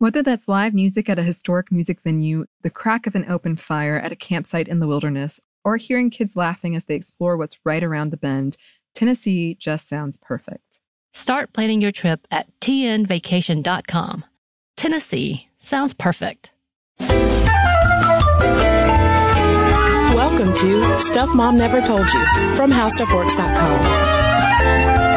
Whether that's live music at a historic music venue, the crack of an open fire at a campsite in the wilderness, or hearing kids laughing as they explore what's right around the bend, Tennessee just sounds perfect. Start planning your trip at tnvacation.com. Tennessee sounds perfect. Welcome to Stuff Mom Never Told You from HowStuffWorks.com.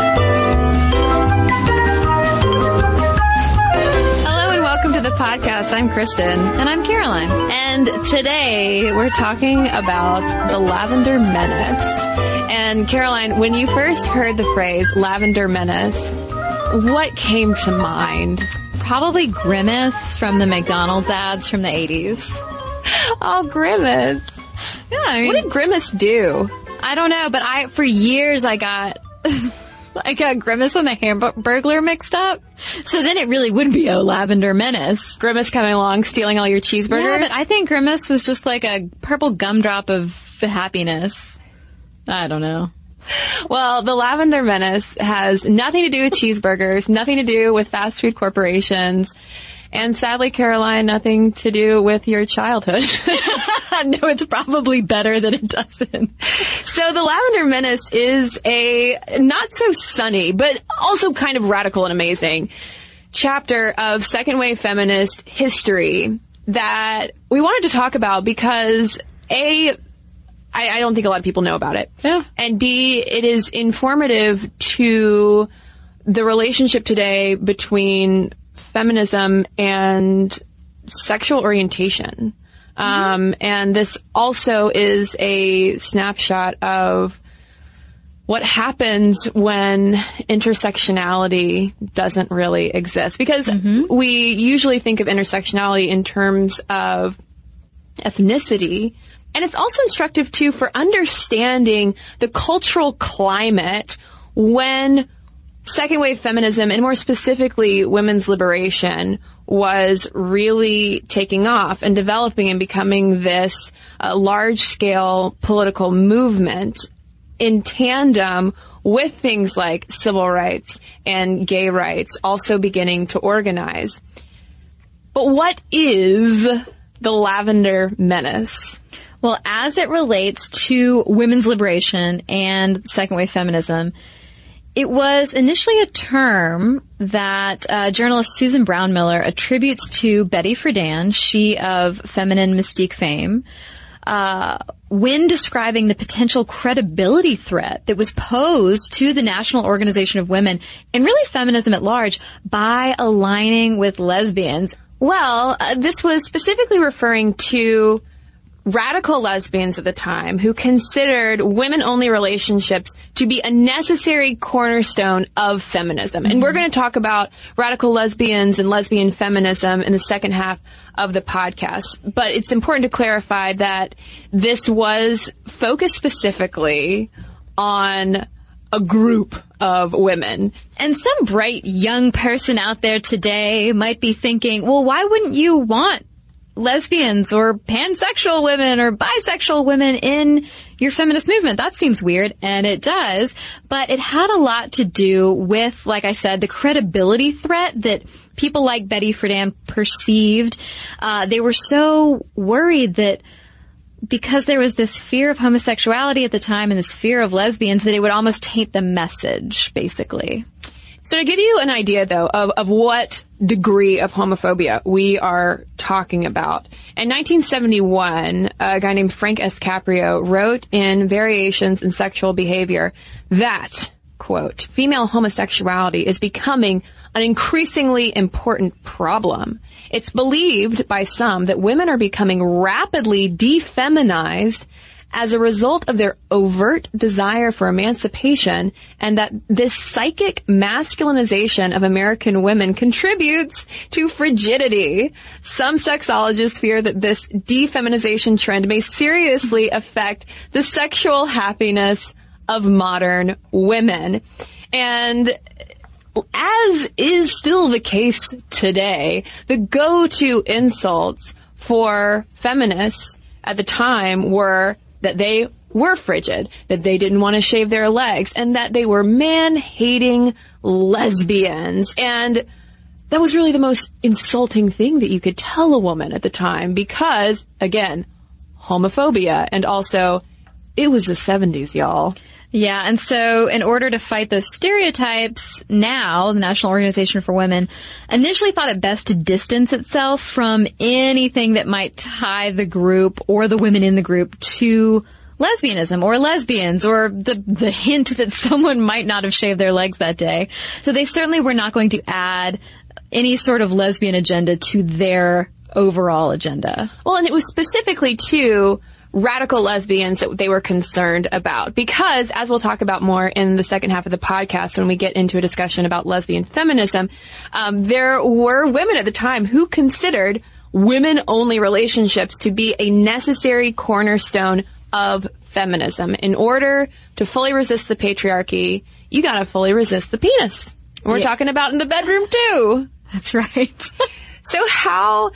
welcome to the podcast. I'm Kristen. And I'm Caroline. And today we're talking about the Lavender Menace. And Caroline, when you first heard the phrase Lavender Menace, what came to mind? Probably Grimace from the McDonald's ads from the 80s. Oh, Grimace. Yeah, I mean, What did Grimace do? I don't know, but I, for years I got, I got Grimace and the Hamburglar mixed up. So then it really would be a Lavender Menace. Grimace coming along, stealing all your cheeseburgers? Yeah, but I think Grimace was just like a purple gumdrop of happiness. I don't know. Well, the Lavender Menace has nothing to do with cheeseburgers, nothing to do with fast food corporations, and sadly, Caroline, nothing to do with your childhood. no, it's probably better that it doesn't. So the Lavender Menace is a not so sunny, but also kind of radical and amazing chapter of second wave feminist history that we wanted to talk about because A, I, I don't think a lot of people know about it. Yeah. And B, it is informative to the relationship today between feminism and sexual orientation. Um, and this also is a snapshot of what happens when intersectionality doesn't really exist. Because we usually think of intersectionality in terms of ethnicity. And it's also instructive too for understanding the cultural climate when second wave feminism and more specifically women's liberation was really taking off and developing and becoming this uh, large scale political movement in tandem with things like civil rights and gay rights also beginning to organize. But what is the lavender menace? Well, as it relates to women's liberation and second wave feminism, it was initially a term that uh, journalist Susan Brownmiller attributes to Betty Friedan, she of feminine mystique fame, uh, when describing the potential credibility threat that was posed to the National Organization of Women and really feminism at large by aligning with lesbians. Well, uh, this was specifically referring to radical lesbians at the time who considered women only relationships to be a necessary cornerstone of feminism. And we're mm-hmm. going to talk about radical lesbians and lesbian feminism in the second half of the podcast. But it's important to clarify that this was focused specifically on a group of women. And some bright young person out there today might be thinking, well, why wouldn't you want lesbians or pansexual women or bisexual women in your feminist movement. That seems weird, and it does, but it had a lot to do with, like I said, the credibility threat that people like Betty Friedan perceived. Uh, they were so worried that because there was this fear of homosexuality at the time and this fear of lesbians that it would almost taint the message, basically. So to give you an idea though of, of what degree of homophobia we are talking about. In 1971, a guy named Frank S. Caprio wrote in Variations in Sexual Behavior that, quote, female homosexuality is becoming an increasingly important problem. It's believed by some that women are becoming rapidly defeminized as a result of their overt desire for emancipation and that this psychic masculinization of American women contributes to frigidity. Some sexologists fear that this defeminization trend may seriously affect the sexual happiness of modern women. And as is still the case today, the go-to insults for feminists at the time were that they were frigid, that they didn't want to shave their legs, and that they were man-hating lesbians. And that was really the most insulting thing that you could tell a woman at the time because, again, homophobia and also it was the 70s, y'all. Yeah, and so in order to fight those stereotypes, now the National Organization for Women initially thought it best to distance itself from anything that might tie the group or the women in the group to lesbianism or lesbians or the the hint that someone might not have shaved their legs that day. So they certainly were not going to add any sort of lesbian agenda to their overall agenda. Well, and it was specifically to radical lesbians that they were concerned about. Because, as we'll talk about more in the second half of the podcast when we get into a discussion about lesbian feminism, um, there were women at the time who considered women-only relationships to be a necessary cornerstone of feminism. In order to fully resist the patriarchy, you gotta fully resist the penis. We're Yeah. talking about in the bedroom too. That's right. So how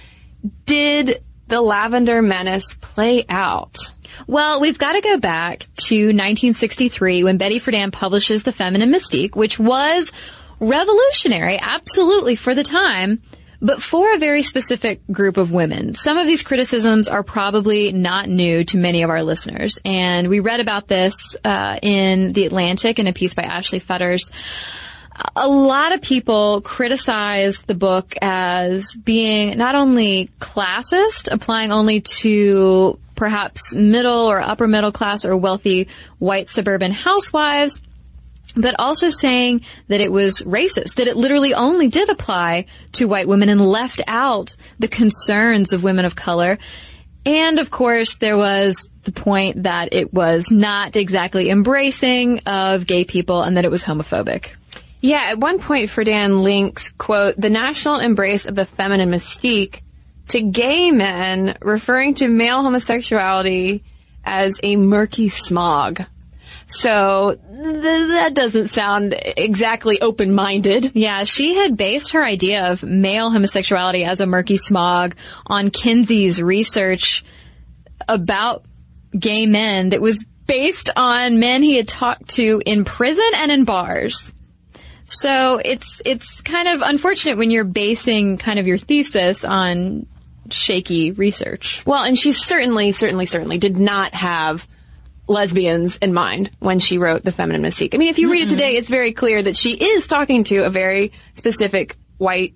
did the Lavender Menace play out? Well, we've got to go back to 1963 when Betty Friedan publishes The Feminine Mystique, which was revolutionary, absolutely, for the time, but for a very specific group of women. Some of these criticisms are probably not new to many of our listeners, and we read about this uh, in The Atlantic in a piece by Ashley Fetters a lot of people criticize the book as being not only classist, applying only to perhaps middle or upper middle class or wealthy white suburban housewives, but also saying that it was racist, that it literally only did apply to white women and left out the concerns of women of color. And of course, there was the point that it was not exactly embracing of gay people and that it was homophobic. Yeah, at one point, Friedan links, quote, the national embrace of the feminine mystique to gay men, referring to male homosexuality as a murky smog. So th- that doesn't sound exactly open-minded. Yeah, she had based her idea of male homosexuality as a murky smog on Kinsey's research about gay men that was based on men he had talked to in prison and in bars. So it's it's kind of unfortunate when you're basing kind of your thesis on shaky research. Well, and she certainly, certainly, certainly did not have lesbians in mind when she wrote The Feminine Mystique. I mean, if you read it today, it's very clear that she is talking to a very specific white,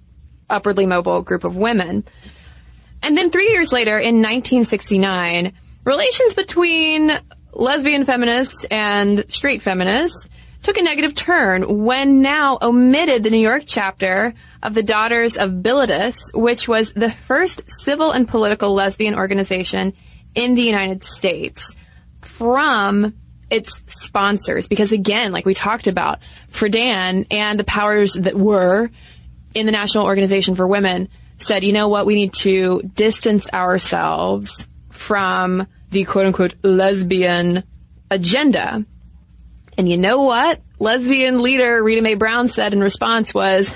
upwardly mobile group of women. And then three years later, in 1969, relations between lesbian feminists and straight feminists took a negative turn when NOW omitted the New York chapter of the Daughters of Bilitis, which was the first civil and political lesbian organization in the United States from its sponsors. Because again, like we talked about, Friedan and the powers that were in the National Organization for Women said, you know what, we need to distance ourselves from the quote unquote lesbian agenda. And you know what? Lesbian leader Rita Mae Brown said in response was,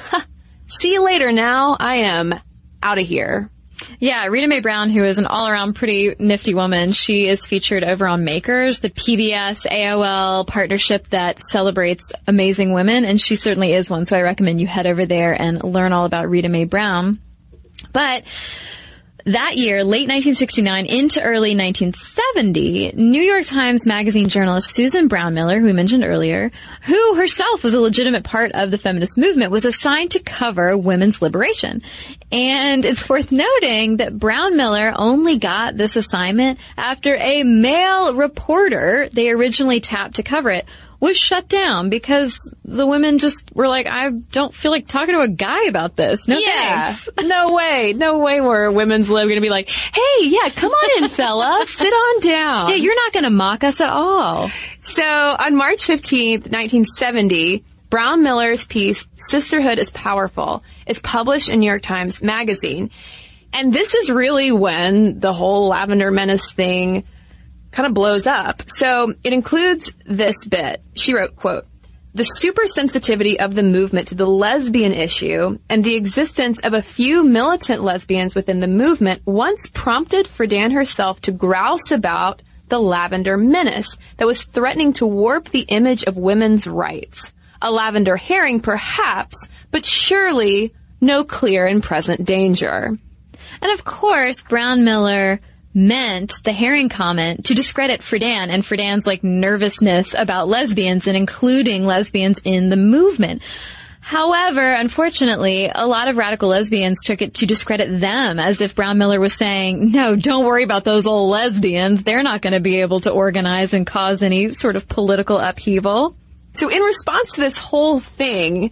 see you later NOW. I am out of here. Yeah, Rita Mae Brown, who is an all-around pretty nifty woman, she is featured over on Makers, the PBS AOL partnership that celebrates amazing women, and she certainly is one. So I recommend you head over there and learn all about Rita Mae Brown. But that year, late 1969 into early 1970, New York Times Magazine journalist Susan Brownmiller, who we mentioned earlier, who herself was a legitimate part of the feminist movement, was assigned to cover women's liberation. And it's worth noting that Brownmiller only got this assignment after a male reporter they originally tapped to cover it was shut down because the women just were like, I don't feel like talking to a guy about this. No Yeah. thanks. no way. No way were women's lib going to be like, hey, yeah, come on in, fella. Sit on down. Yeah, you're not going to mock us at all. So on March 15th, 1970, Brownmiller's piece, Sisterhood is Powerful, is published in New York Times Magazine. And this is really when the whole Lavender Menace thing kind of blows up. So it includes this bit. She wrote, quote, the supersensitivity of the movement to the lesbian issue and the existence of a few militant lesbians within the movement once prompted Friedan herself to grouse about the lavender menace that was threatening to warp the image of women's rights. A lavender herring, perhaps, but surely no clear and present danger. And of course, Brownmiller meant the herring comment to discredit Friedan and Friedan's like nervousness about lesbians and including lesbians in the movement. However, unfortunately, a lot of radical lesbians took it to discredit them as if Brownmiller was saying, no, don't worry about those old lesbians. They're not going to be able to organize and cause any sort of political upheaval. So in response to this whole thing,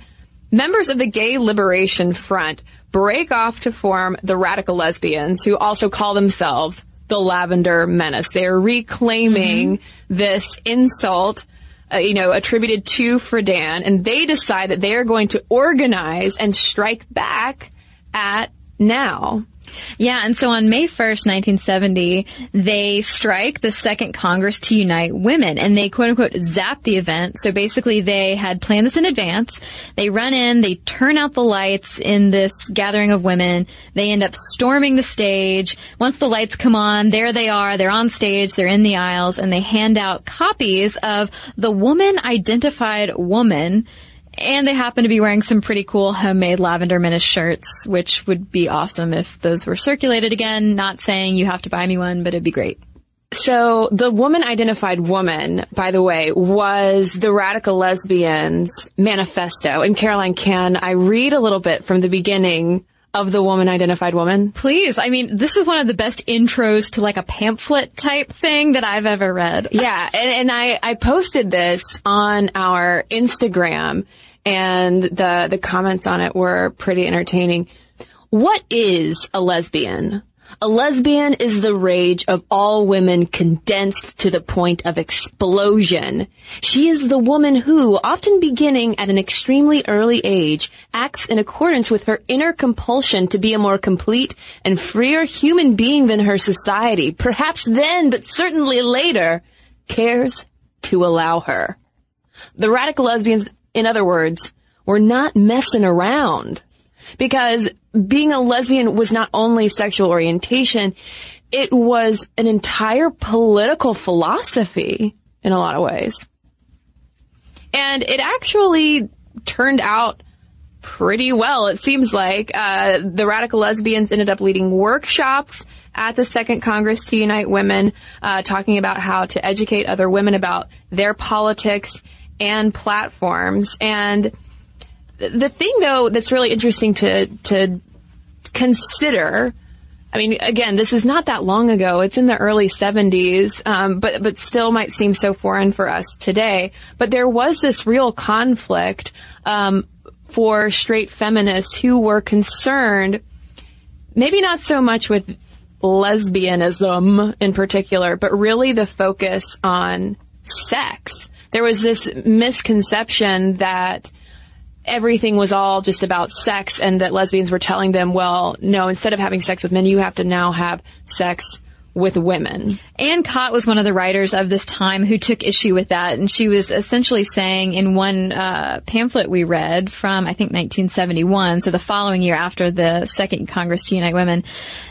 members of the Gay Liberation Front break off to form the Radical Lesbians, who also call themselves the Lavender Menace. They are reclaiming this insult, uh, you know, attributed to Friedan, and they decide that they are going to organize and strike back at NOW. Yeah, and so on May 1st, 1970, they strike the Second Congress to Unite Women, and they quote unquote zap the event. So basically they had planned this in advance. They run in, they turn out the lights in this gathering of women. They end up storming the stage. Once the lights come on, there they are. They're on stage, they're in the aisles, and they hand out copies of the woman identified woman. And they happen to be wearing some pretty cool homemade lavender menace shirts, which would be awesome if those were circulated again. Not saying you have to buy me one, but it'd be great. So the woman identified woman, by the way, was the radical lesbians manifesto. And Caroline, can I read a little bit from the beginning of the woman identified woman? Please. I mean, this is one of the best intros to like a pamphlet type thing that I've ever read. Yeah, and, and I, I posted this on our Instagram and the, the comments on it were pretty entertaining. What is a lesbian? A lesbian is the rage of all women condensed to the point of explosion. She is the woman who, often beginning at an extremely early age, acts in accordance with her inner compulsion to be a more complete and freer human being than her society, perhaps then, but certainly later, cares to allow her. The radical lesbians, in other words, were not messing around because being a lesbian was not only sexual orientation, it was an entire political philosophy in a lot of ways. And it actually turned out pretty well. It seems like uh, the radical lesbians ended up leading workshops at the Second Congress to Unite Women, uh, talking about how to educate other women about their politics and platforms. And the thing, though, that's really interesting to to consider. I mean, again, this is not that long ago. It's in the early 70s, um, but but still might seem so foreign for us today. But there was this real conflict um, for straight feminists who were concerned, maybe not so much with lesbianism in particular, but really the focus on sex. There was this misconception that everything was all just about sex and that lesbians were telling them, well, no, instead of having sex with men, you have to now have sex with women. Anne Koedt was one of the writers of this time who took issue with that, and she was essentially saying in one uh, pamphlet we read from I think 1971, so the following year after the Second Congress to Unite Women,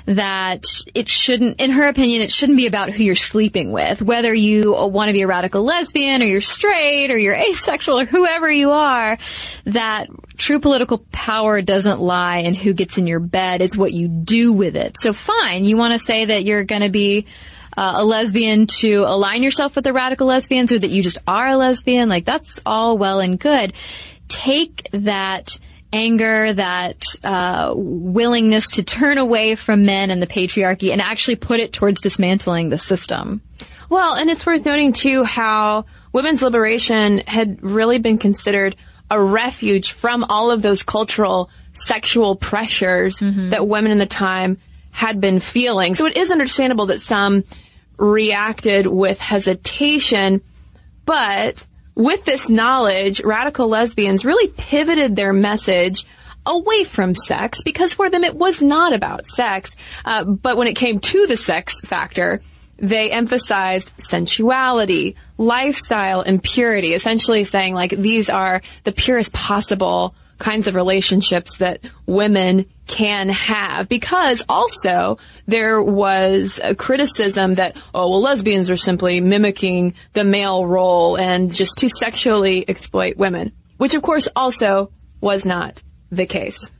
that it shouldn't, in her opinion, it shouldn't be about who you're sleeping with, whether you want to be a radical lesbian or you're straight or you're asexual or whoever you are. That true political power doesn't lie in who gets in your bed; it's what you do with it. So fine, you want to say that you're going to be uh, a lesbian to align yourself with the radical lesbians or that you just are a lesbian, like that's all well and good. Take that anger, that uh, willingness to turn away from men and the patriarchy and actually put it towards dismantling the system. Well, and it's worth noting too how women's liberation had really been considered a refuge from all of those cultural sexual pressures mm-hmm. that women in the time had been feeling. So it is understandable that some reacted with hesitation, but with this knowledge, radical lesbians really pivoted their message away from sex because for them it was not about sex. Uh, but when it came to the sex factor, they emphasized sensuality, lifestyle, and purity, essentially saying like these are the purest possible kinds of relationships that women can have. Because also there was a criticism that oh well lesbians are simply mimicking the male role and just to sexually exploit women which of course also was not the case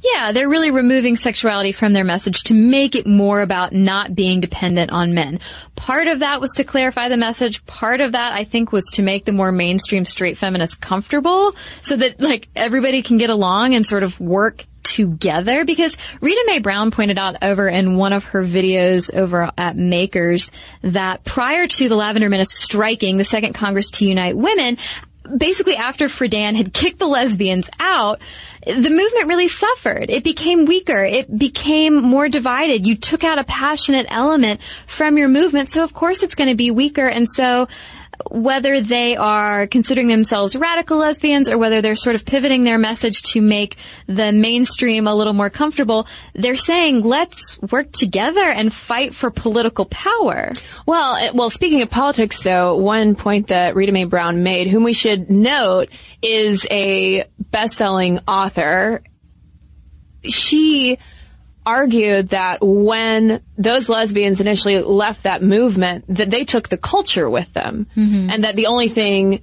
yeah, they're really removing sexuality from their message to make it more about not being dependent on men. Part of that was to clarify the message. Part of that, I think, was to make the more mainstream straight feminists comfortable so that, like, everybody can get along and sort of work together because Rita Mae Brown pointed out over in one of her videos over at Makers that prior to the Lavender Menace striking the Second Congress to Unite Women, basically after Friedan had kicked the lesbians out, the movement really suffered. It became weaker. It became more divided. You took out a passionate element from your movement, so of course it's going to be weaker. And so whether they are considering themselves radical lesbians or whether they're sort of pivoting their message to make the mainstream a little more comfortable, they're saying let's work together and fight for political power. Well, eh, well, speaking of politics though, one point that Rita Mae Brown made, whom we should note is a best-selling author. She argued that when those lesbians initially left that movement, that they took the culture with them, mm-hmm. and that the only thing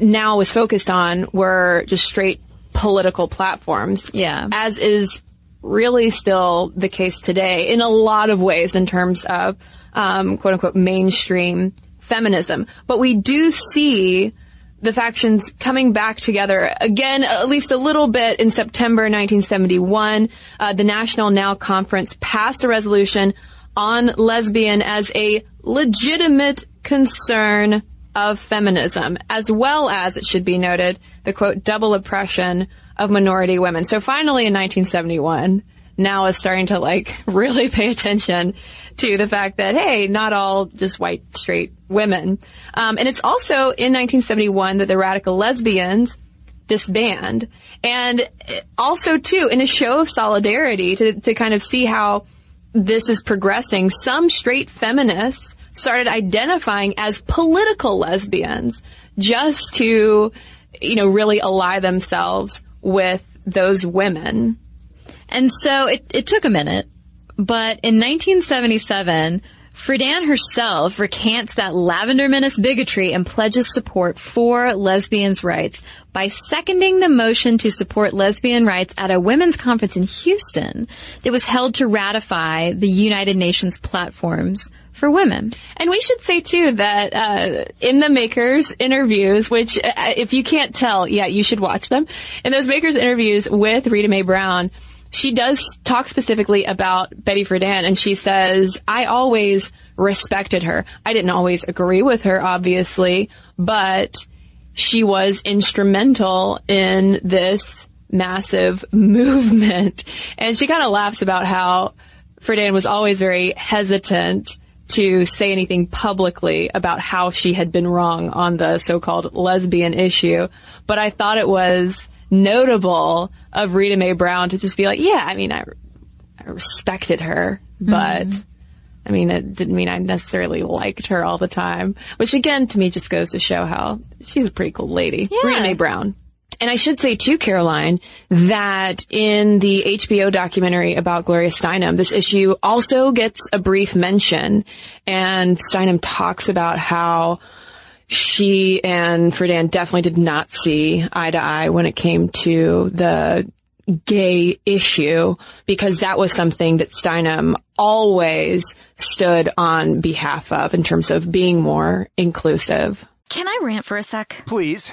NOW was focused on were just straight political platforms. Yeah. As is really still the case today in a lot of ways in terms of um, quote unquote mainstream feminism. But we do see the factions coming back together again, at least a little bit in September 1971. Uh, the National NOW Conference passed a resolution on lesbian as a legitimate concern of feminism, as well as, it should be noted, the quote, double oppression of minority women. So finally in 1971, NOW is starting to like really pay attention to the fact that, hey, not all just white straight women. Um, and it's also in 1971 that the radical lesbians disband. And also too, in a show of solidarity to, to kind of see how this is progressing, some straight feminists started identifying as political lesbians just to, you know, really ally themselves with those women. And so it, it took a minute, but in 1977, Friedan herself recants that Lavender Menace bigotry and pledges support for lesbians' rights by seconding the motion to support lesbian rights at a women's conference in Houston that was held to ratify the United Nations platforms for women. And we should say too that uh, in the makers interviews, which uh, if you can't tell, yeah, you should watch them. In those makers interviews with Rita Mae Brown, she does talk specifically about Betty Friedan and she says, I always respected her. I didn't always agree with her, obviously, but she was instrumental in this massive movement. And she kind of laughs about how Friedan was always very hesitant to say anything publicly about how she had been wrong on the so-called lesbian issue. But I thought it was notable of Rita Mae Brown to just be like, yeah, I mean, I, I respected her, but mm-hmm. I mean, it didn't mean I necessarily liked her all the time, which again, to me, just goes to show how she's a pretty cool lady. Yeah. Brene Brown. And I should say too, Caroline, that in the HBO documentary about Gloria Steinem, this issue also gets a brief mention. And Steinem talks about how she and Friedan definitely did not see eye to eye when it came to the gay issue because that was something that Steinem always stood on behalf of in terms of being more inclusive. Can I rant for a sec? Please.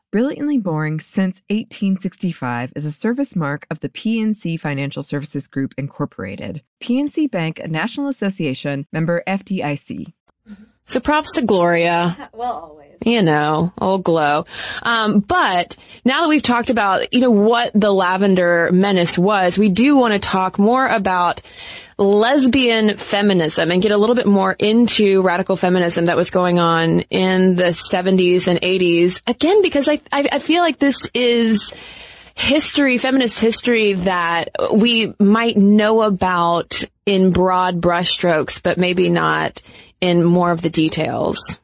Brilliantly Boring Since 1865 is a service mark of the PNC Financial Services Group, Incorporated. PNC Bank, a National Association member FDIC. So props to Gloria. Well, always. You know, old glow. Um, but now that we've talked about, you know, what the Lavender Menace was, we do want to talk more about lesbian feminism and get a little bit more into radical feminism that was going on in the 70s and 80s. Again, because I, I, I feel like this is history, feminist history that we might know about in broad brushstrokes, but maybe not in more of the details.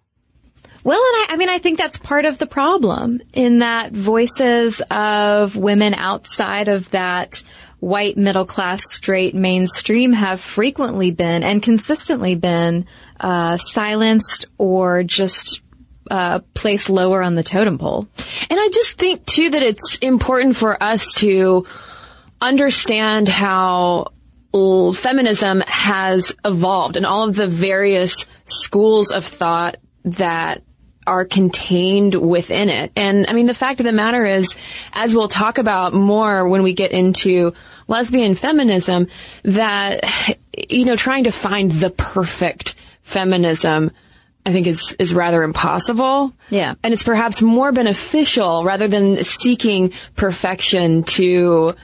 Well, and I, I mean, I think that's part of the problem in that voices of women outside of that white middle class straight mainstream have frequently been and consistently been uh, silenced or just uh, placed lower on the totem pole. And I just think too that it's important for us to understand how feminism has evolved and all of the various schools of thought that are contained within it. And I mean, the fact of the matter is, as we'll talk about more when we get into lesbian feminism, that, you know, trying to find the perfect feminism I think is, is rather impossible. Yeah. And it's perhaps more beneficial rather than seeking perfection to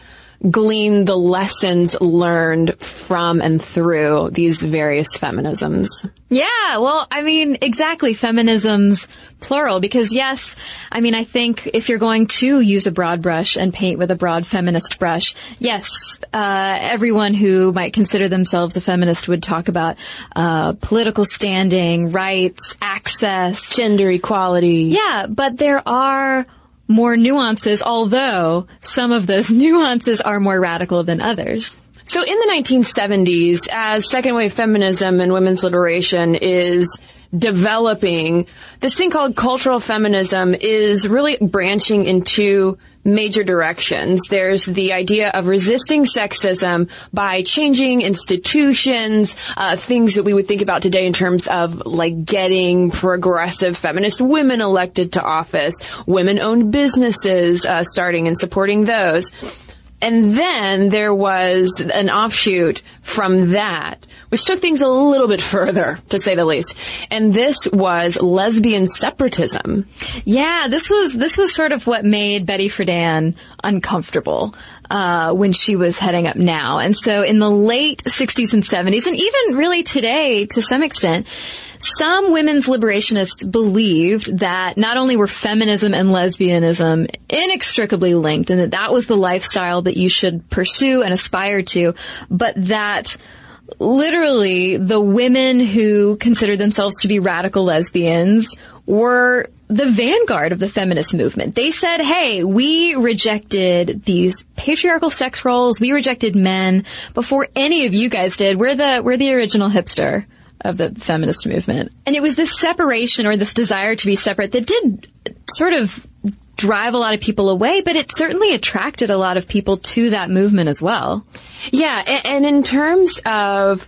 glean the lessons learned from and through these various feminisms. Yeah, well, I mean, exactly, feminism's plural, because yes, I mean, I think if you're going to use a broad brush and paint with a broad feminist brush, yes, uh, everyone who might consider themselves a feminist would talk about, uh, political standing, rights, access. Gender equality. Yeah, but there are more nuances, although some of those nuances are more radical than others. So in the 1970s, as second wave feminism and women's liberation is developing, this thing called cultural feminism is really branching into major directions. There's the idea of resisting sexism by changing institutions, uh, things that we would think about today in terms of like getting progressive feminist women elected to office, women-owned businesses uh, starting and supporting those. And then there was an offshoot from that, which took things a little bit further, to say the least. And this was lesbian separatism. Yeah, this was this was sort of what made Betty Friedan uncomfortable uh, when she was heading up NOW. And so in the late 60s and 70s, and even really today to some extent, some women's liberationists believed that not only were feminism and lesbianism inextricably linked and that that was the lifestyle that you should pursue and aspire to, but that literally the women who considered themselves to be radical lesbians were the vanguard of the feminist movement. They said, hey, we rejected these patriarchal sex roles. We rejected men before any of you guys did. We're the, we're the original hipster of the feminist movement. And it was this separation or this desire to be separate that did sort of drive a lot of people away, but it certainly attracted a lot of people to that movement as well. Yeah, and, and in terms of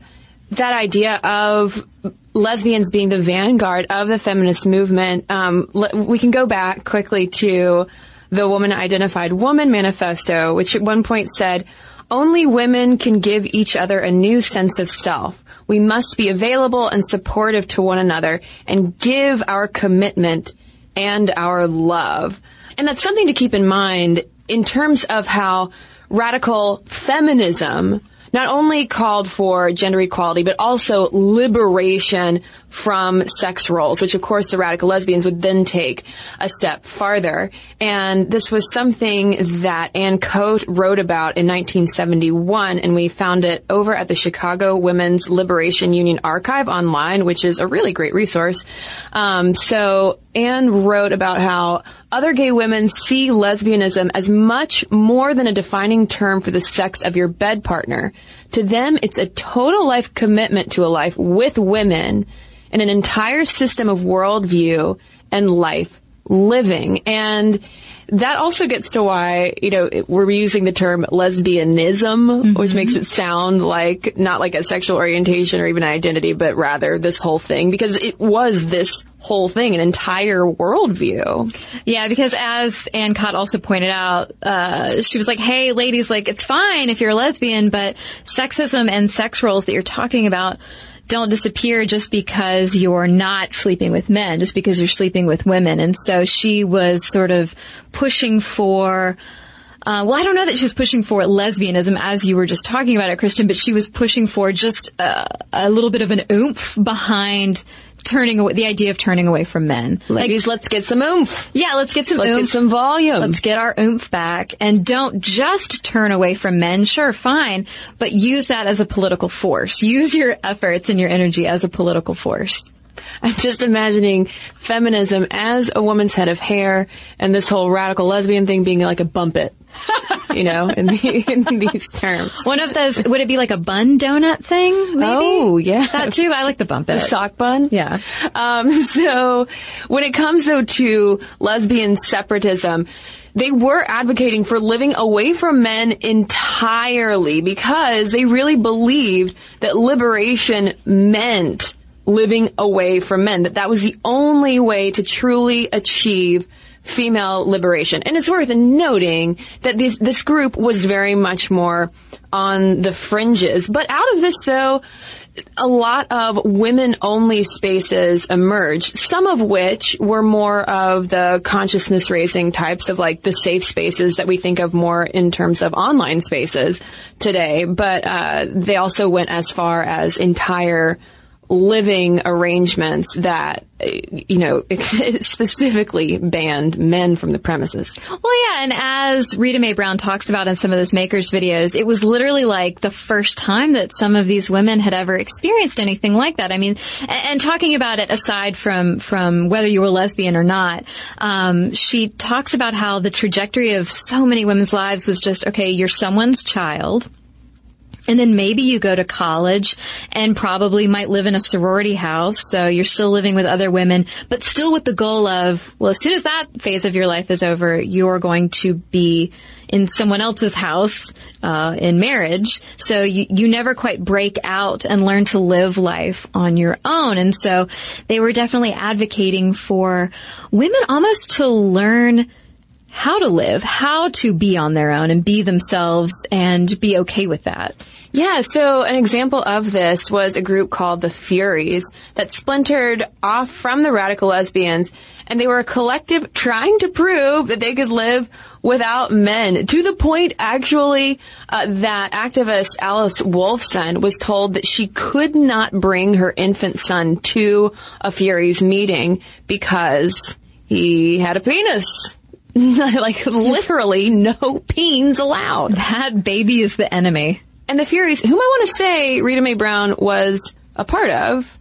that idea of lesbians being the vanguard of the feminist movement, um, we can go back quickly to the Woman Identified Woman Manifesto, which at one point said, only women can give each other a new sense of self. We must be available and supportive to one another and give our commitment and our love. And that's something to keep in mind in terms of how radical feminism not only called for gender equality, but also liberation from sex roles, which of course the radical lesbians would then take a step farther. And this was something that Anne Koedt wrote about in 1971, and we found it over at the Chicago Women's Liberation Union Archive online, which is a really great resource. Um, so Anne wrote about how other gay women see lesbianism as much more than a defining term for the sex of your bed partner. To them, it's a total life commitment to a life with women and an entire system of worldview and life living. And that also gets to why, you know, we're using the term lesbianism, mm-hmm. which makes it sound like not like a sexual orientation or even identity, but rather this whole thing because it was this whole thing, an entire worldview. Yeah, because as Anne Koedt also pointed out, uh, she was like, hey, ladies, like, it's fine if you're a lesbian, but sexism and sex roles that you're talking about don't disappear just because you're not sleeping with men, just because you're sleeping with women. And so she was sort of pushing for, uh, well, I don't know that she was pushing for lesbianism as you were just talking about it, Kristen, but she was pushing for just a little bit of an oomph behind turning away, the idea of turning away from men. Ladies, like, let's get some oomph. Yeah, let's get some let's oomph. get some volume. Let's get our oomph back and don't just turn away from men. Sure, fine, but use that as a political force. Use your efforts and your energy as a political force. I'm just imagining feminism as a woman's head of hair and this whole radical lesbian thing being like a bump it. you know, in, the, in, these terms. One of those, would it be like a bun donut thing? Maybe? Oh, yeah. That too. I like the bump it. The sock bun? Yeah. Um, so when it comes though to lesbian separatism, they were advocating for living away from men entirely because they really believed that liberation meant living away from men, that that was the only way to truly achieve female liberation. And it's worth noting that this, this group was very much more on the fringes. But out of this though, a lot of women only spaces emerged, some of which were more of the consciousness raising types of like the safe spaces that we think of more in terms of online spaces today. But, uh, they also went as far as entire living arrangements that you know specifically banned men from the premises. Well, yeah, and as Rita Mae Brown talks about in some of those makers videos, it was literally like the first time that some of these women had ever experienced anything like that. I mean, and, and talking about it aside from from whether you were lesbian or not, um, she talks about how the trajectory of so many women's lives was just okay. You're someone's child And then maybe you go to college and probably might live in a sorority house. So you're still living with other women, but still with the goal of, well, as soon as that phase of your life is over, you're going to be in someone else's house, uh, in marriage. So you, you never quite break out and learn to live life on your own. And so they were definitely advocating for women almost to learn how to live, how to be on their own and be themselves and be okay with that. Yeah, so an example of this was a group called the Furies that splintered off from the radical lesbians, and they were a collective trying to prove that they could live without men. To the point, actually, uh, that activist Alice Wolfson was told that she could not bring her infant son to a Furies meeting because he had a penis. like literally no peens allowed. That baby is the enemy. And the Furies, whom I want to say Rita Mae Brown was a part of,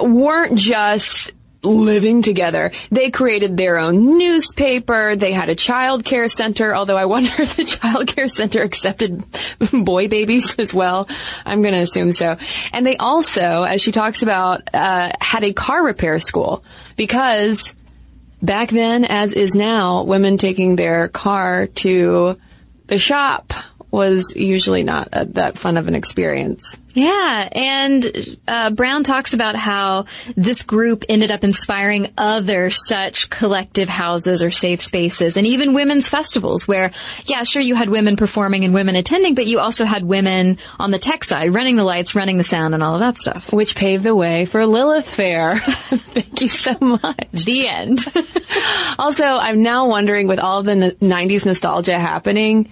weren't just living together. They created their own newspaper. They had a child care center, although I wonder if the child care center accepted boy babies as well. I'm going to assume so. And they also, as she talks about, uh, had a car repair school because back then, as is now, women taking their car to the shop was usually not a, that fun of an experience. Yeah, and uh, Brown talks about how this group ended up inspiring other such collective houses or safe spaces, and even women's festivals where, yeah, sure, you had women performing and women attending, but you also had women on the tech side running the lights, running the sound, and all of that stuff. Which paved the way for Lilith Fair. Thank you so much. The end. also, I'm now wondering with all of the n- 90s nostalgia happening,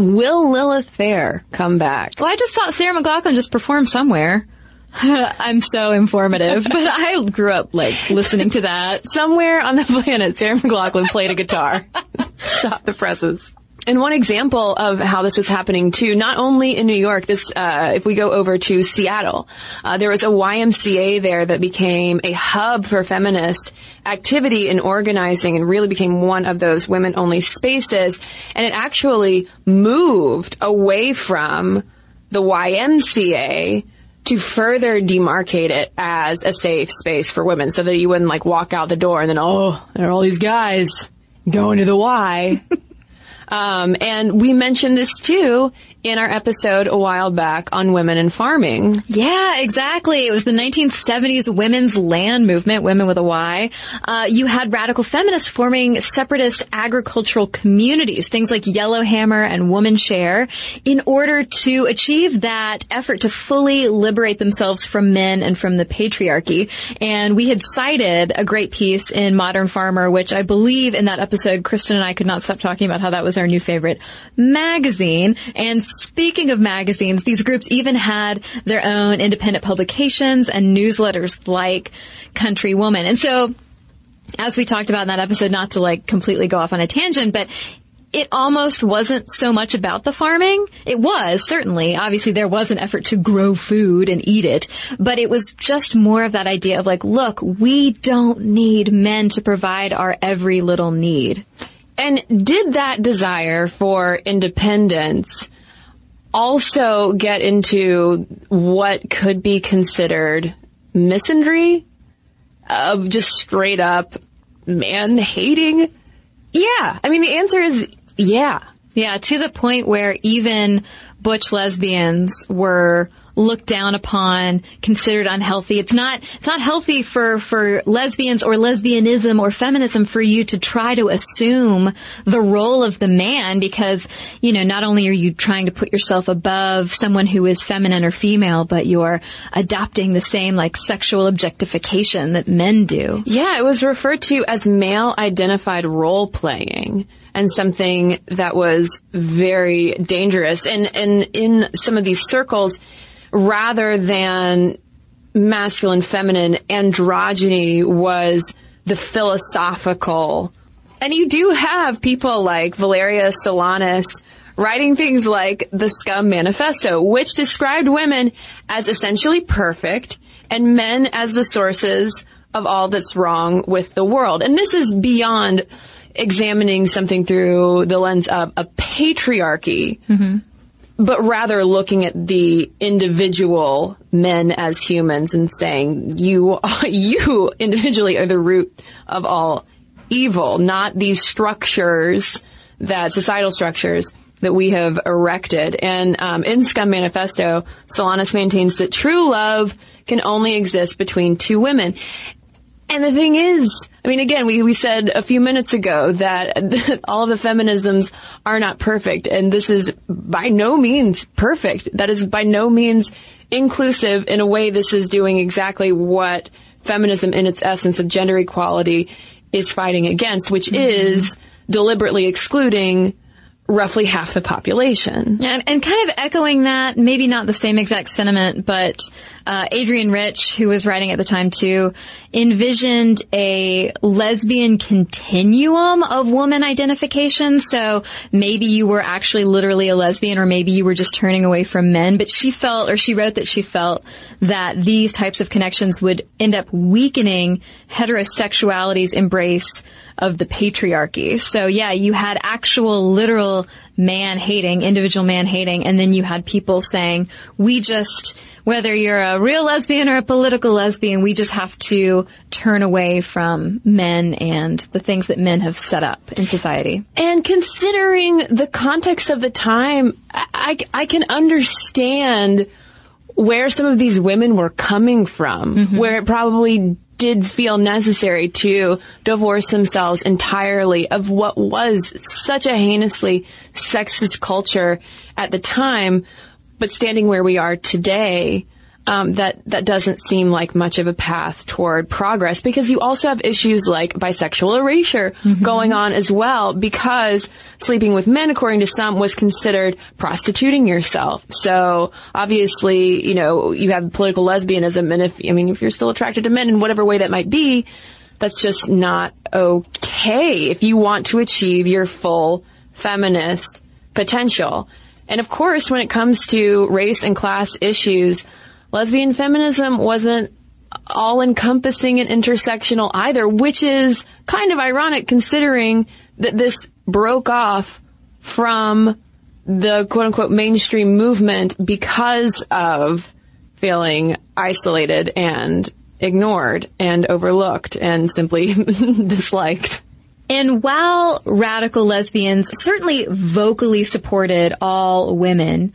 Will Lilith Fair come back? Well, I just thought Sarah McLachlan just performed somewhere. I'm so informative, but I grew up like listening to that. Somewhere on the planet, Sarah McLachlan played a guitar. Stop the presses. And one example of how this was happening too, not only in New York, this, uh, if we go over to Seattle, uh, there was a YMCA there that became a hub for feminist activity and organizing and really became one of those women only spaces. And it actually moved away from the YMCA to further demarcate it as a safe space for women so that you wouldn't like walk out the door and then, oh, there are all these guys going to the Y. Um, and we mentioned this too in our episode a while back on women and farming. Yeah, exactly. It was the 1970s women's land movement, women with a Y. Uh, you had radical feminists forming separatist agricultural communities, things like Yellowhammer and Woman Share, in order to achieve that effort to fully liberate themselves from men and from the patriarchy. And we had cited a great piece in Modern Farmer, which I believe in that episode, Kristen and I could not stop talking about how that was our new favorite magazine. And speaking of magazines, these groups even had their own independent publications and newsletters like Country Woman. And so, as we talked about in that episode, not to like completely go off on a tangent, but it almost wasn't so much about the farming. It was, certainly. Obviously, there was an effort to grow food and eat it, but it was just more of that idea of like, look, we don't need men to provide our every little need. And did that desire for independence also get into what could be considered misandry of just straight up man hating? Yeah. I mean, the answer is yeah. Yeah, to the point where even butch lesbians were looked down upon, considered unhealthy. It's not, it's not healthy for, for lesbians or lesbianism or feminism for you to try to assume the role of the man because, you know, not only are you trying to put yourself above someone who is feminine or female, but you're adopting the same like sexual objectification that men do. Yeah, it was referred to as male identified role playing and something that was very dangerous. And, and in some of these circles, rather than masculine, feminine, androgyny was the philosophical. And you do have people like Valerie Solanas writing things like the Scum Manifesto, which described women as essentially perfect and men as the sources of all that's wrong with the world. And this is beyond examining something through the lens of a patriarchy. Mm-hmm but rather looking at the individual men as humans and saying you you individually are the root of all evil, not these structures that societal structures that we have erected. And um, in Scum Manifesto, Solanas maintains that true love can only exist between two women. And the thing is, I mean, again, we, we said a few minutes ago that all of the feminisms are not perfect, and this is by no means perfect. That is by no means inclusive. In a way, this is doing exactly what feminism in its essence of gender equality is fighting against, which mm-hmm. is deliberately excluding roughly half the population. And, and, kind of echoing that, maybe not the same exact sentiment, but uh, Adrienne Rich, who was writing at the time too, envisioned a lesbian continuum of woman identification. So maybe you were actually literally a lesbian, or maybe you were just turning away from men. But she felt, or she wrote that she felt that these types of connections would end up weakening heterosexuality's embrace of the patriarchy. So yeah, you had actual literal man hating, individual man hating, and then you had people saying, we just, whether you're a real lesbian or a political lesbian, we just have to turn away from men and the things that men have set up in society. And considering the context of the time, I, I can understand where some of these women were coming from, mm-hmm. where it probably did feel necessary to divorce themselves entirely of what was such a heinously sexist culture at the time, but standing where we are today, um, that that doesn't seem like much of a path toward progress because you also have issues like bisexual erasure mm-hmm. going on as well because sleeping with men according to some was considered prostituting yourself so obviously you know you have political lesbianism and if i mean if you're still attracted to men in whatever way that might be that's just not okay if you want to achieve your full feminist potential and of course when it comes to race and class issues lesbian feminism wasn't all encompassing and intersectional either, which is kind of ironic considering that this broke off from the quote unquote mainstream movement because of feeling isolated and ignored and overlooked and simply disliked. And while radical lesbians certainly vocally supported all women,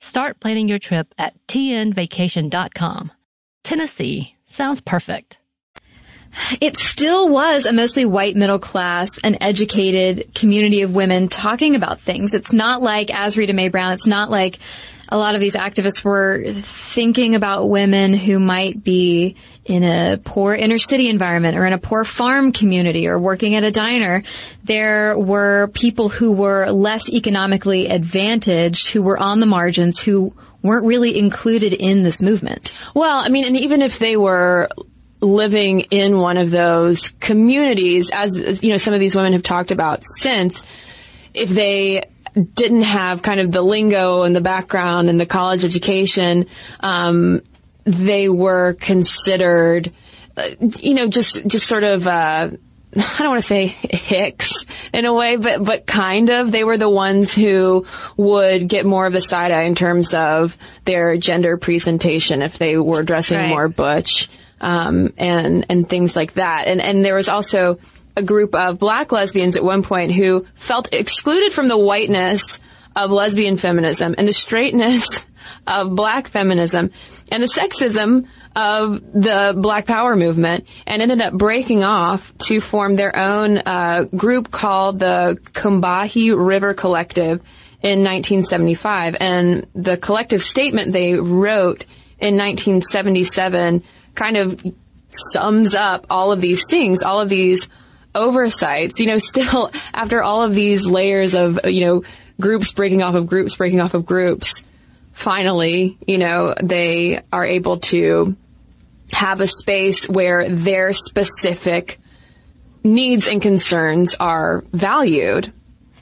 Start planning your trip at tnvacation.com. Tennessee sounds perfect. It still was a mostly white middle class and educated community of women talking about things. It's not like, as Rita Mae Brown, it's not like a lot of these activists were thinking about women who might be in a poor inner city environment or in a poor farm community or working at a diner. There were people who were less economically advantaged, who were on the margins, who weren't really included in this movement. Well, I mean, and even if they were living in one of those communities, as you know, some of these women have talked about since, if they didn't have kind of the lingo and the background and the college education, um, they were considered, uh, you know, just just sort of. Uh, I don't want to say hicks in a way, but, but kind of. They were the ones who would get more of the side eye in terms of their gender presentation if they were dressing Right. more butch, um, and, and things like that. And, and there was also a group of black lesbians at one point who felt excluded from the whiteness of lesbian feminism and the straightness of black feminism and the sexism of the Black Power movement and ended up breaking off to form their own uh, group called the Combahee River Collective in 1975. And the collective statement they wrote in 1977 kind of sums up all of these things, all of these oversights, you know, still after all of these layers of, you know, groups breaking off of groups, breaking off of groups, finally, you know, they are able to have a space where their specific needs and concerns are valued.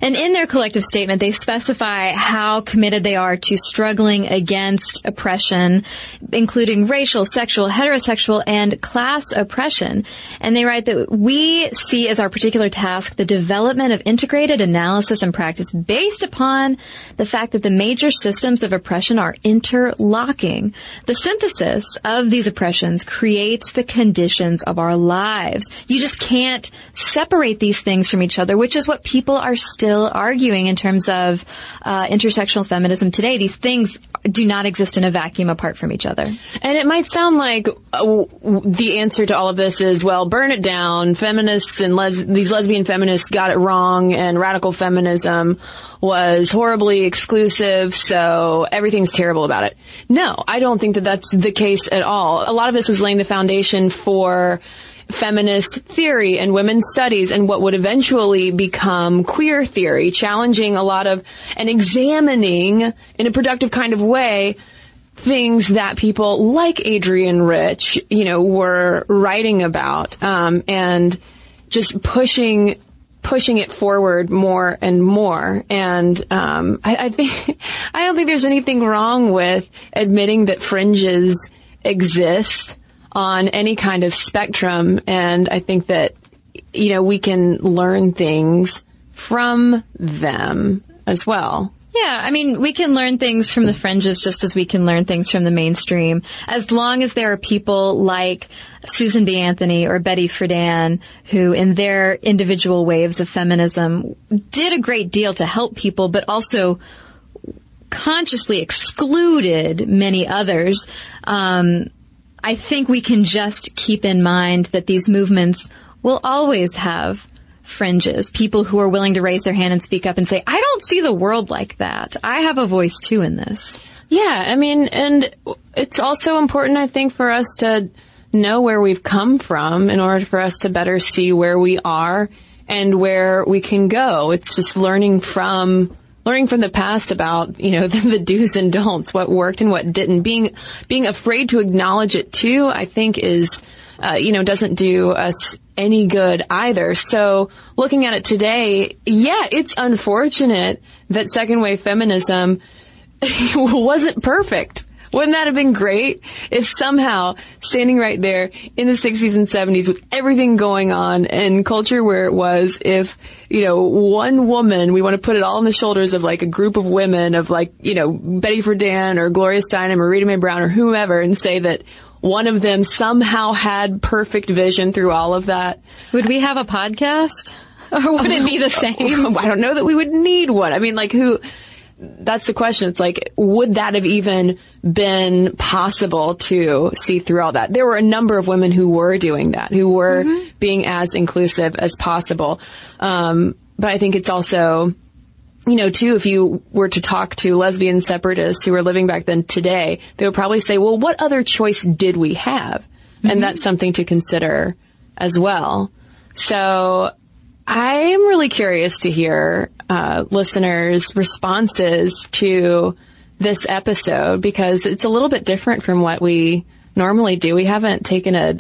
And in their collective statement, they specify how committed they are to struggling against oppression, including racial, sexual, heterosexual, and class oppression. And they write that we see as our particular task the development of integrated analysis and practice based upon the fact that the major systems of oppression are interlocking. The synthesis of these oppressions creates the conditions of our lives. You just can't separate these things from each other, which is what people are still arguing in terms of uh, intersectional feminism today. These things do not exist in a vacuum apart from each other. And it might sound like uh, the answer to all of this is, well, burn it down. Feminists and les- these lesbian feminists got it wrong and radical feminism was horribly exclusive, so everything's terrible about it. No, I don't think that that's the case at all. A lot of this was laying the foundation for feminist theory and women's studies and what would eventually become queer theory, challenging a lot of and examining in a productive kind of way things that people like Adrienne Rich, you know, were writing about, um, and just pushing pushing it forward more and more. And um, I, I think I don't think there's anything wrong with admitting that fringes exist on any kind of spectrum. And I think that you know we can learn things from them as well. Yeah, I mean, we can learn things from the fringes just as we can learn things from the mainstream. As long as there are people like Susan B. Anthony or Betty Friedan who, in their individual waves of feminism, did a great deal to help people, but also consciously excluded many others. Um, I think we can just keep in mind that these movements will always have fringes, people who are willing to raise their hand and speak up and say, I don't see the world like that. I have a voice too in this. Yeah, I mean, and it's also important, I think, for us to know where we've come from in order for us to better see where we are and where we can go. It's just learning from learning from the past about you know the, the do's and don'ts, what worked and what didn't. Being being afraid to acknowledge it too, I think, is uh, you know doesn't do us any good either. So looking at it today, yeah, it's unfortunate that second wave feminism wasn't perfect. Wouldn't that have been great if somehow standing right there in the 60s and 70s with everything going on and culture where it was, if, you know, one woman, we want to put it all on the shoulders of like a group of women of like, you know, Betty Friedan or Gloria Steinem or Rita Mae Brown or whomever and say that one of them somehow had perfect vision through all of that. Would we have a podcast? Or would it be the same? I don't know that we would need one. I mean, like who, that's the question. It's like, would that have even been possible to see through all that? There were a number of women who were doing that, who were being as inclusive as possible. Um, but I think it's also, you know, too, if you were to talk to lesbian separatists who were living back then today, they would probably say, well, what other choice did we have? And that's something to consider as well. So I'm really curious to hear uh, listeners' responses to this episode because it's a little bit different from what we normally do. We haven't taken a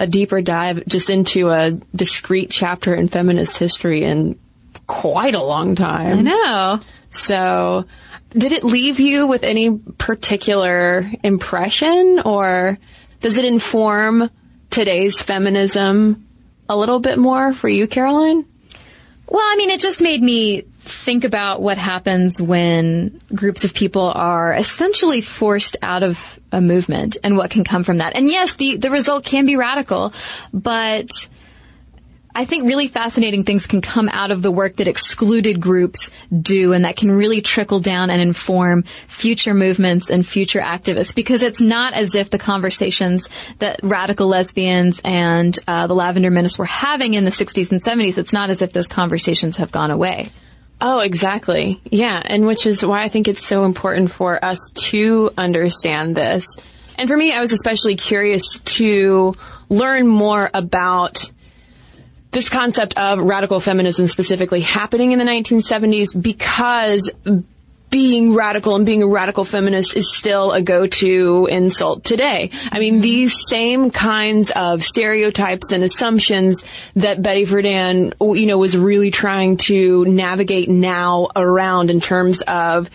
a deeper dive just into a discrete chapter in feminist history in quite a long time. I know. So, did it leave you with any particular impression or does it inform today's feminism a little bit more for you, Caroline? Well, I mean, it just made me think about what happens when groups of people are essentially forced out of a movement and what can come from that. And yes, the, the result can be radical, but I think really fascinating things can come out of the work that excluded groups do and that can really trickle down and inform future movements and future activists because it's not as if the conversations that radical lesbians and uh, the Lavender Menace were having in the 60s and 70s, it's not as if those conversations have gone away. Oh, exactly. Yeah. And which is why I think it's so important for us to understand this. And for me, I was especially curious to learn more about this concept of radical feminism specifically happening in the 1970s because being radical and being a radical feminist is still a go-to insult today. I mean, these same kinds of stereotypes and assumptions that Betty Friedan, you know, was really trying to navigate now around in terms of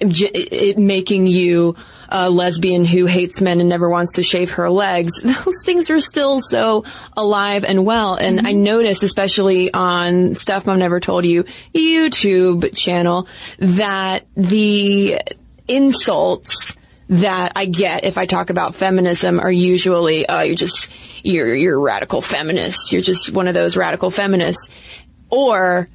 it making you a lesbian who hates men and never wants to shave her legs. Those things are still so alive and well. And I mm-hmm. noticed, especially on Stuff Mom Never Told You YouTube channel, that the insults that I get if I talk about feminism are usually, oh, you're just, you're, you're a radical feminist. You're just one of those radical feminists. Or,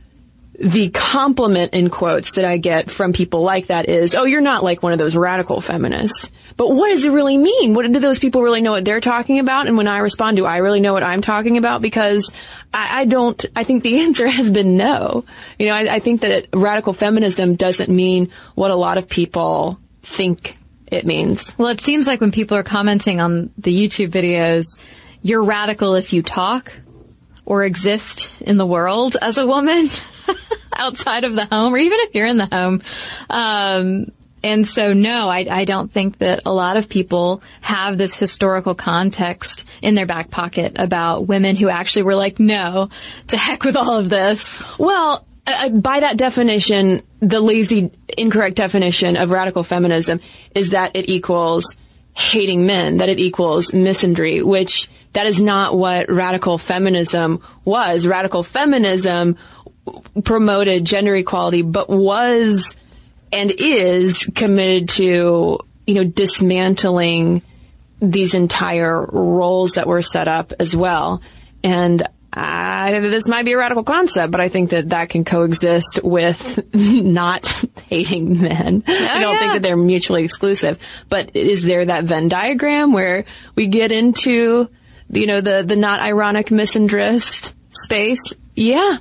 the compliment in quotes that I get from people like that is, oh, you're not like one of those radical feminists. But what does it really mean? What do those people really know what they're talking about? And when I respond, do I really know what I'm talking about? Because I, I don't, I think the answer has been no. You know, I, I think that it, radical feminism doesn't mean what a lot of people think it means. Well, it seems like when people are commenting on the YouTube videos, you're radical if you talk or exist in the world as a woman outside of the home or even if you're in the home. Um, and so no, I, I don't think that a lot of people have this historical context in their back pocket about women who actually were like, no, to heck with all of this. Well, uh, by that definition, the lazy, incorrect definition of radical feminism is that it equals hating men, that it equals misandry, which that is not what radical feminism was. Radical feminism promoted gender equality, but was and is committed to, you know, dismantling these entire roles that were set up as well. And I, this might be a radical concept, but I think that that can coexist with not hating men. Oh, I don't yeah. think that they're mutually exclusive. But is there that Venn diagram where we get into, you know, the, the not ironic misandrist space? Yeah.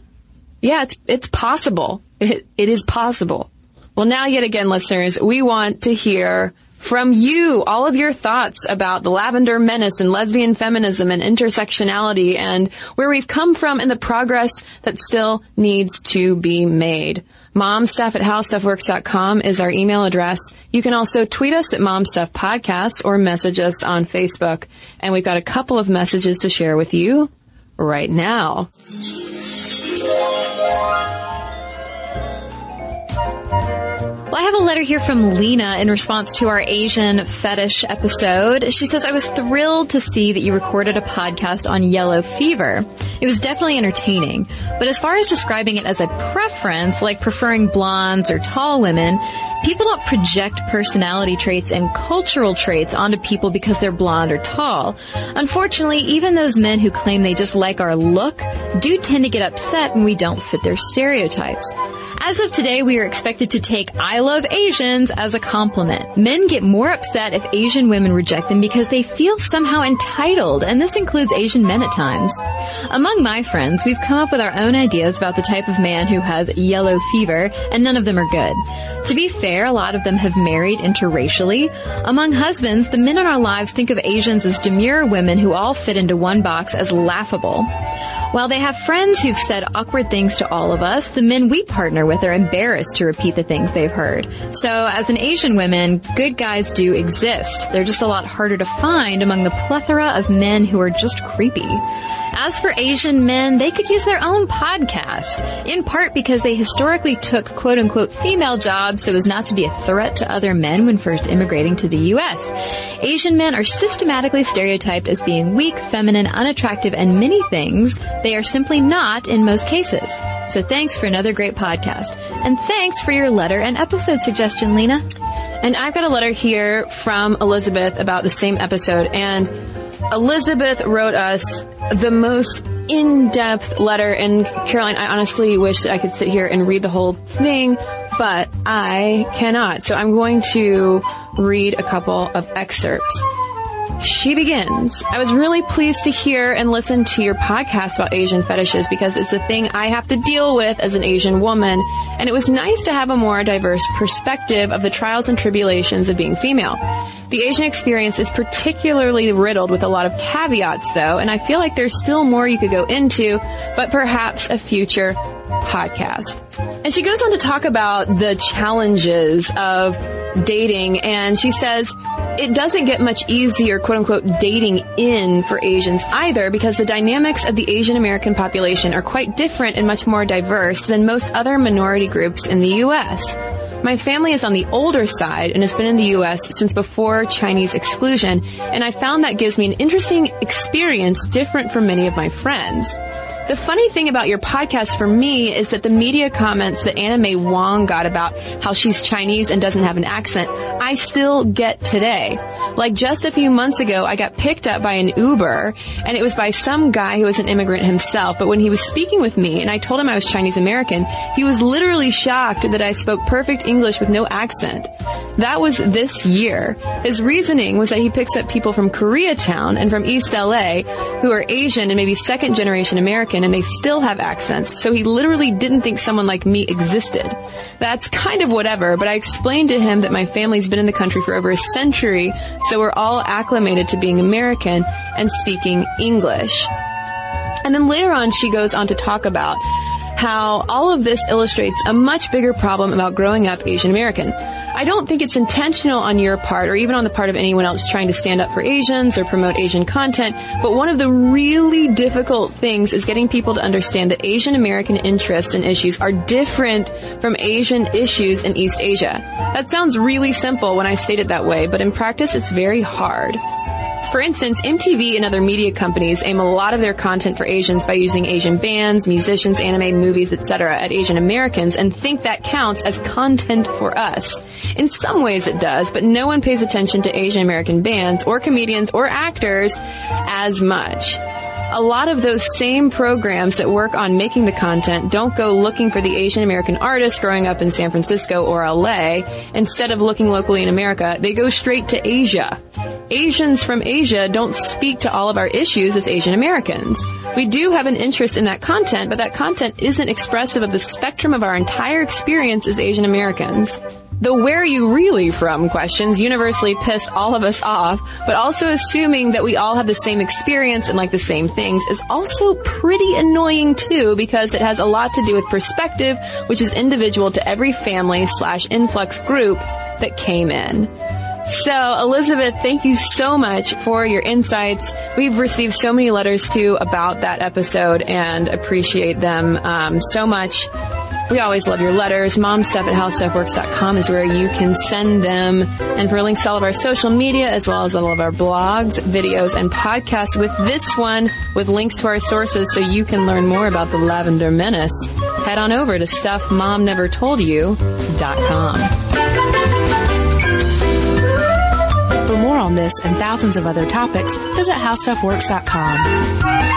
Yeah, it's, it's possible. It, it is possible. Well, now yet again, listeners, we want to hear from you all of your thoughts about the lavender menace and lesbian feminism and intersectionality and where we've come from and the progress that still needs to be made. Momstuff at howstuffworks.com is our email address. You can also tweet us at Momstuff Podcast or message us on Facebook. And we've got a couple of messages to share with you right now. I have a letter here from Lena in response to our Asian fetish episode. She says, I was thrilled to see that you recorded a podcast on yellow fever. It was definitely entertaining. But as far as describing it as a preference, like preferring blondes or tall women, people don't project personality traits and cultural traits onto people because they're blonde or tall. Unfortunately, even those men who claim they just like our look do tend to get upset when we don't fit their stereotypes. As of today, we are expected to take I love Asians as a compliment. Men get more upset if Asian women reject them because they feel somehow entitled, and this includes Asian men at times. Among my friends, we've come up with our own ideas about the type of man who has yellow fever, and none of them are good. To be fair, a lot of them have married interracially. Among husbands, the men in our lives think of Asians as demure women who all fit into one box as laughable. While they have friends who've said awkward things to all of us, the men we partner with are embarrassed to repeat the things they've heard. So as an Asian woman, good guys do exist. They're just a lot harder to find among the plethora of men who are just creepy. As for Asian men, they could use their own podcast, in part because they historically took quote unquote female jobs so as not to be a threat to other men when first immigrating to the U.S. Asian men are systematically stereotyped as being weak, feminine, unattractive, and many things they are simply not in most cases. So thanks for another great podcast. And thanks for your letter and episode suggestion, Lena. And I've got a letter here from Elizabeth about the same episode. And Elizabeth wrote us the most in-depth letter. And Caroline, I honestly wish that I could sit here and read the whole thing, but I cannot. So I'm going to read a couple of excerpts. She begins. I was really pleased to hear and listen to your podcast about Asian fetishes because it's a thing I have to deal with as an Asian woman. And it was nice to have a more diverse perspective of the trials and tribulations of being female. The Asian experience is particularly riddled with a lot of caveats though, and I feel like there's still more you could go into, but perhaps a future podcast. And she goes on to talk about the challenges of dating and she says it doesn't get much easier quote unquote dating in for Asians either because the dynamics of the Asian American population are quite different and much more diverse than most other minority groups in the US. My family is on the older side and has been in the U.S. since before Chinese exclusion, and I found that gives me an interesting experience different from many of my friends. The funny thing about your podcast for me is that the media comments that Anna May Wong got about how she's Chinese and doesn't have an accent, I still get today. Like just a few months ago, I got picked up by an Uber and it was by some guy who was an immigrant himself. But when he was speaking with me and I told him I was Chinese American, he was literally shocked that I spoke perfect English with no accent. That was this year. His reasoning was that he picks up people from Koreatown and from East LA who are Asian and maybe second generation American and they still have accents. So he literally didn't think someone like me existed. That's kind of whatever, but I explained to him that my family's been in the country for over a century, so we're all acclimated to being American and speaking English. And then later on, she goes on to talk about how all of this illustrates a much bigger problem about growing up Asian American. I don't think it's intentional on your part or even on the part of anyone else trying to stand up for Asians or promote Asian content, but one of the really difficult things is getting people to understand that Asian American interests and issues are different from Asian issues in East Asia. That sounds really simple when I state it that way, but in practice it's very hard. For instance, MTV and other media companies aim a lot of their content for Asians by using Asian bands, musicians, anime, movies, etc. at Asian Americans and think that counts as content for us. In some ways it does, but no one pays attention to Asian American bands or comedians or actors as much a lot of those same programs that work on making the content don't go looking for the Asian American artist growing up in San Francisco or LA. Instead of looking locally in America, they go straight to Asia. Asians from Asia don't speak to all of our issues as Asian Americans. We do have an interest in that content, but that content isn't expressive of the spectrum of our entire experience as Asian Americans. The where are you really from questions universally piss all of us off, but also assuming that we all have the same experience and like the same things is also pretty annoying too because it has a lot to do with perspective, which is individual to every family slash influx group that came in. So, Elizabeth, thank you so much for your insights. We've received so many letters too about that episode and appreciate them um, so much. We always love your letters. Momstuff at howstuffworks.com is where you can send them. And for links to all of our social media, as well as all of our blogs, videos, and podcasts with this one, with links to our sources so you can learn more about the Lavender Menace, head on over to stuffmomnevertoldyou.com. For more on this and thousands of other topics, visit howstuffworks.com.